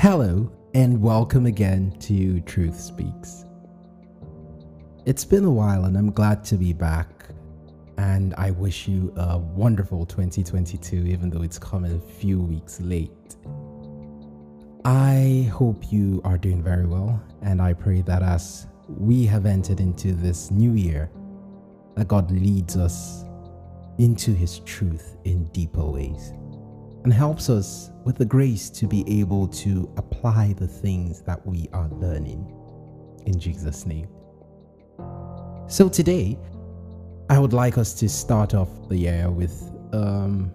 Hello, and welcome again to Truth Speaks. It's been a while, and I'm glad to be back. And I wish you a wonderful 2022, even though it's coming a few weeks late. I hope you are doing very well, and I pray that as we have entered into this new year, that God leads us into His truth in deeper ways and helps us with the grace to be able to apply the things that we are learning in Jesus' name. So, today, I would like us to start off the year with um,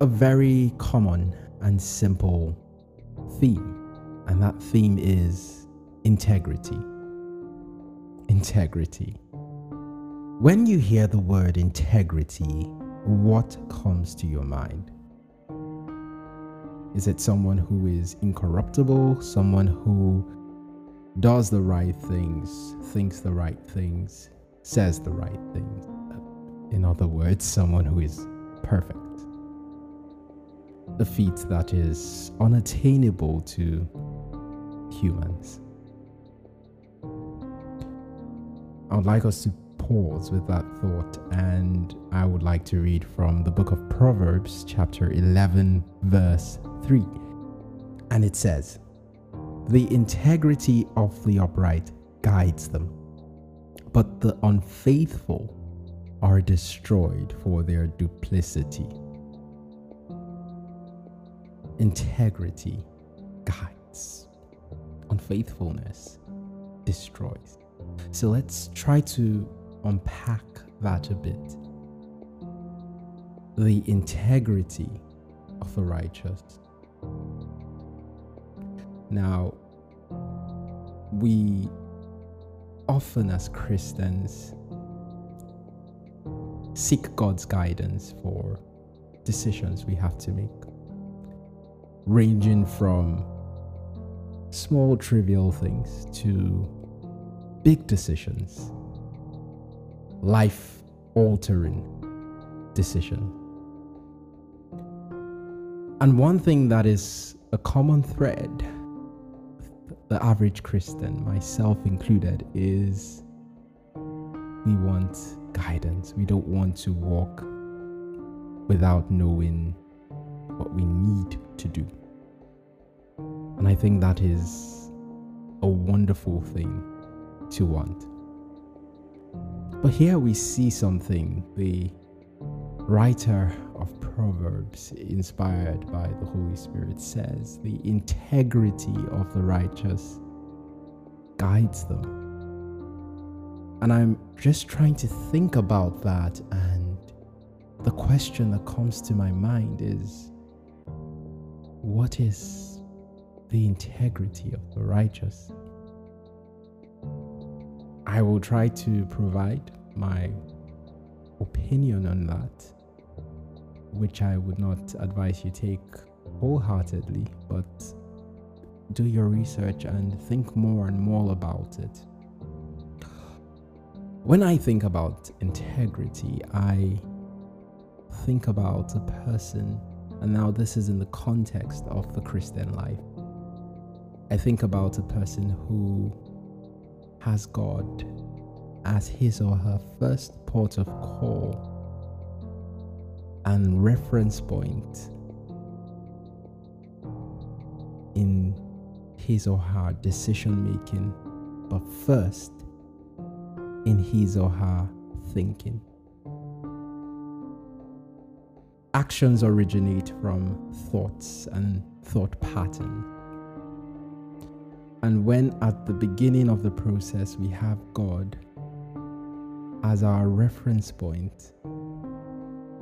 a very common and simple theme, and that theme is integrity. Integrity. When you hear the word integrity, what comes to your mind? Is it someone who is incorruptible? Someone who does the right things, thinks the right things, says the right things? In other words, someone who is perfect. The feat that is unattainable to humans. I would like us to pause with that thought and I would like to read from the book of Proverbs, chapter 11, verse 3. And it says, The integrity of the upright guides them, but the unfaithful are destroyed for their duplicity. Integrity guides, unfaithfulness destroys. So let's try to unpack that a bit. The integrity of the righteous. Now, we often as Christians seek God's guidance for decisions we have to make, ranging from small, trivial things to big decisions life altering decision. And one thing that is a common thread, the average Christian, myself included, is we want guidance. We don't want to walk without knowing what we need to do. And I think that is a wonderful thing to want. But here we see something the writer of Proverbs, inspired by the Holy Spirit, says the integrity of the righteous guides them. And I'm just trying to think about that, and the question that comes to my mind is what is the integrity of the righteous? I will try to provide my opinion on that, which I would not advise you take wholeheartedly, but do your research and think more and more about it. When I think about integrity, I think about a person, and now this is in the context of the Christian life. I think about a person who has God as his or her first port of call and reference point in his or her decision making, but first in his or her thinking. Actions originate from thoughts and thought patterns. And when at the beginning of the process we have God as our reference point,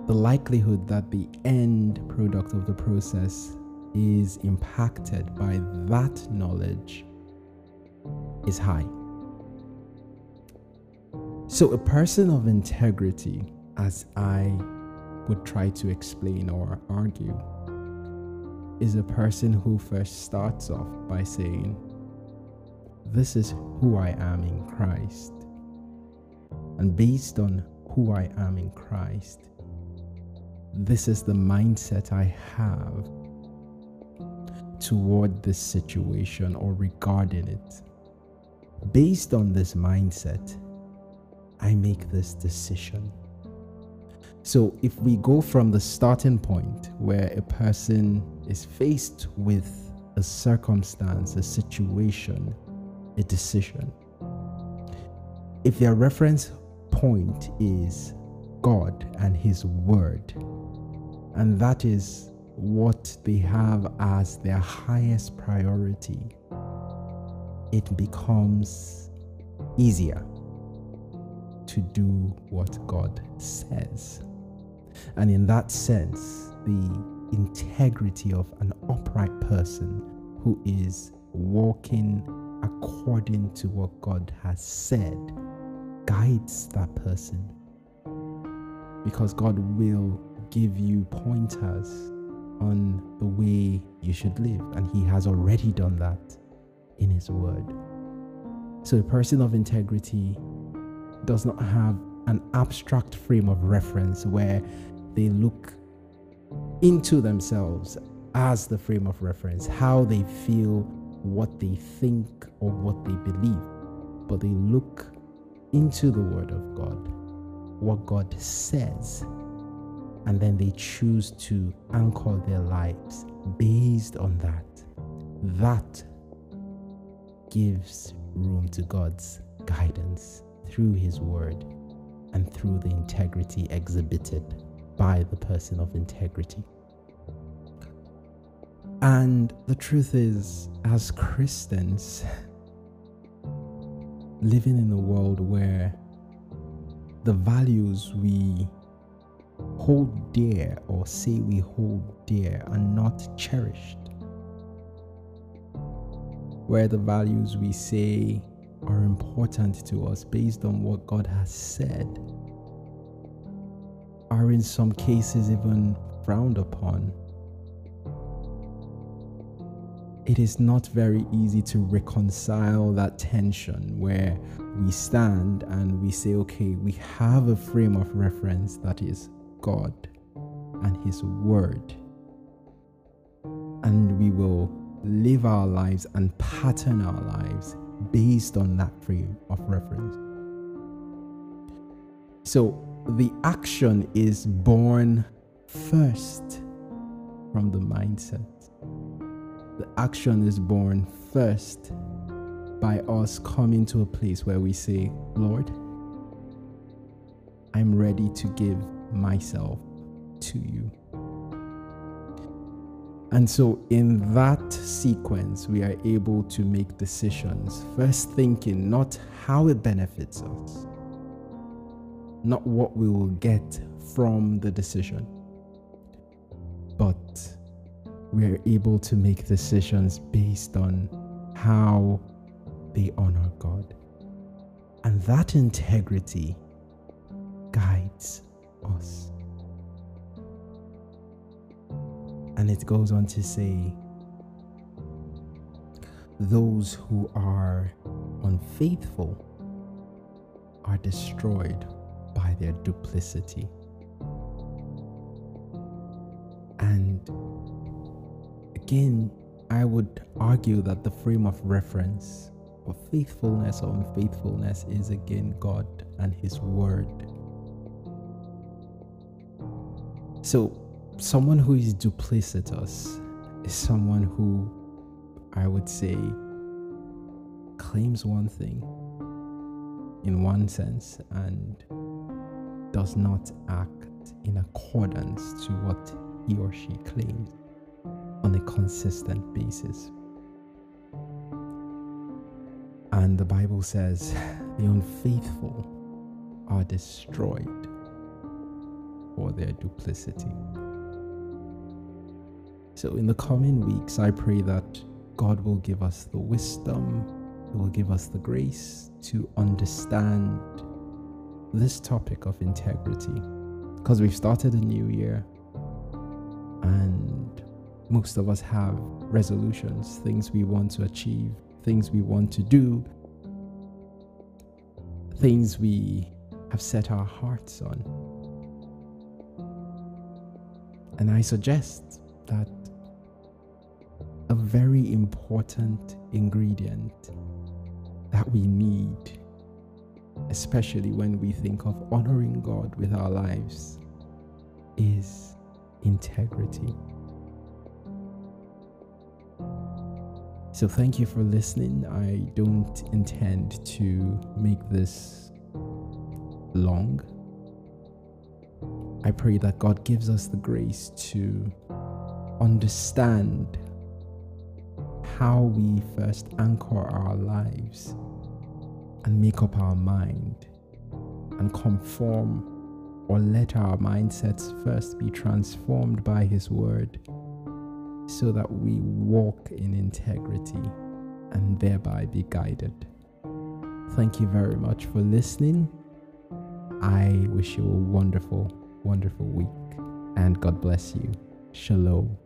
the likelihood that the end product of the process is impacted by that knowledge is high. So, a person of integrity, as I would try to explain or argue, is a person who first starts off by saying, this is who I am in Christ. And based on who I am in Christ, this is the mindset I have toward this situation or regarding it. Based on this mindset, I make this decision. So, if we go from the starting point where a person is faced with a circumstance, a situation, a decision, if their reference point is God and His Word, and that is what they have as their highest priority, it becomes easier to do what God says. And in that sense, the integrity of an upright person who is walking according to what God has said guides that person. Because God will give you pointers on the way you should live, and He has already done that in His Word. So, a person of integrity does not have an abstract frame of reference where they look into themselves as the frame of reference, how they feel, what they think, or what they believe, but they look into the Word of God, what God says, and then they choose to anchor their lives based on that. That gives room to God's guidance through His Word and through the integrity exhibited by the person of integrity. And the truth is, as Christians, living in a world where the values we hold dear or say we hold dear are not cherished, where the values we say are important to us based on what God has said are in some cases even frowned upon. It is not very easy to reconcile that tension where we stand and we say, okay, we have a frame of reference that is God and His Word. And we will live our lives and pattern our lives based on that frame of reference. So, the action is born first from the mindset. The action is born first by us coming to a place where we say, Lord, I'm ready to give myself to you. And so, in that sequence, we are able to make decisions, first thinking not how it benefits us, not what we will get from the decision, but we are able to make decisions based on how they honor God. And that integrity guides us. And it goes on to say, those who are unfaithful are destroyed by their duplicity. And again, I would argue that the frame of reference for faithfulness or unfaithfulness is again God and His Word. So, someone who is duplicitous is someone who I would say claims one thing in one sense and does not act in accordance to what he or she claims on a consistent basis. And the Bible says the unfaithful are destroyed for their duplicity. So, in the coming weeks, I pray that God will give us the wisdom, He will give us the grace to understand this topic of integrity because we've started a new year and most of us have resolutions, things we want to achieve, things we want to do, things we have set our hearts on. And I suggest that a very important ingredient that we need, especially when we think of honoring God with our lives, is integrity. So, thank you for listening. I don't intend to make this long. I pray that God gives us the grace to understand how we first anchor our lives and make up our mind and conform or let our mindsets first be transformed by His Word so that we walk in integrity and thereby be guided. Thank you very much for listening. I wish you a wonderful, wonderful week and God bless you. Shalom.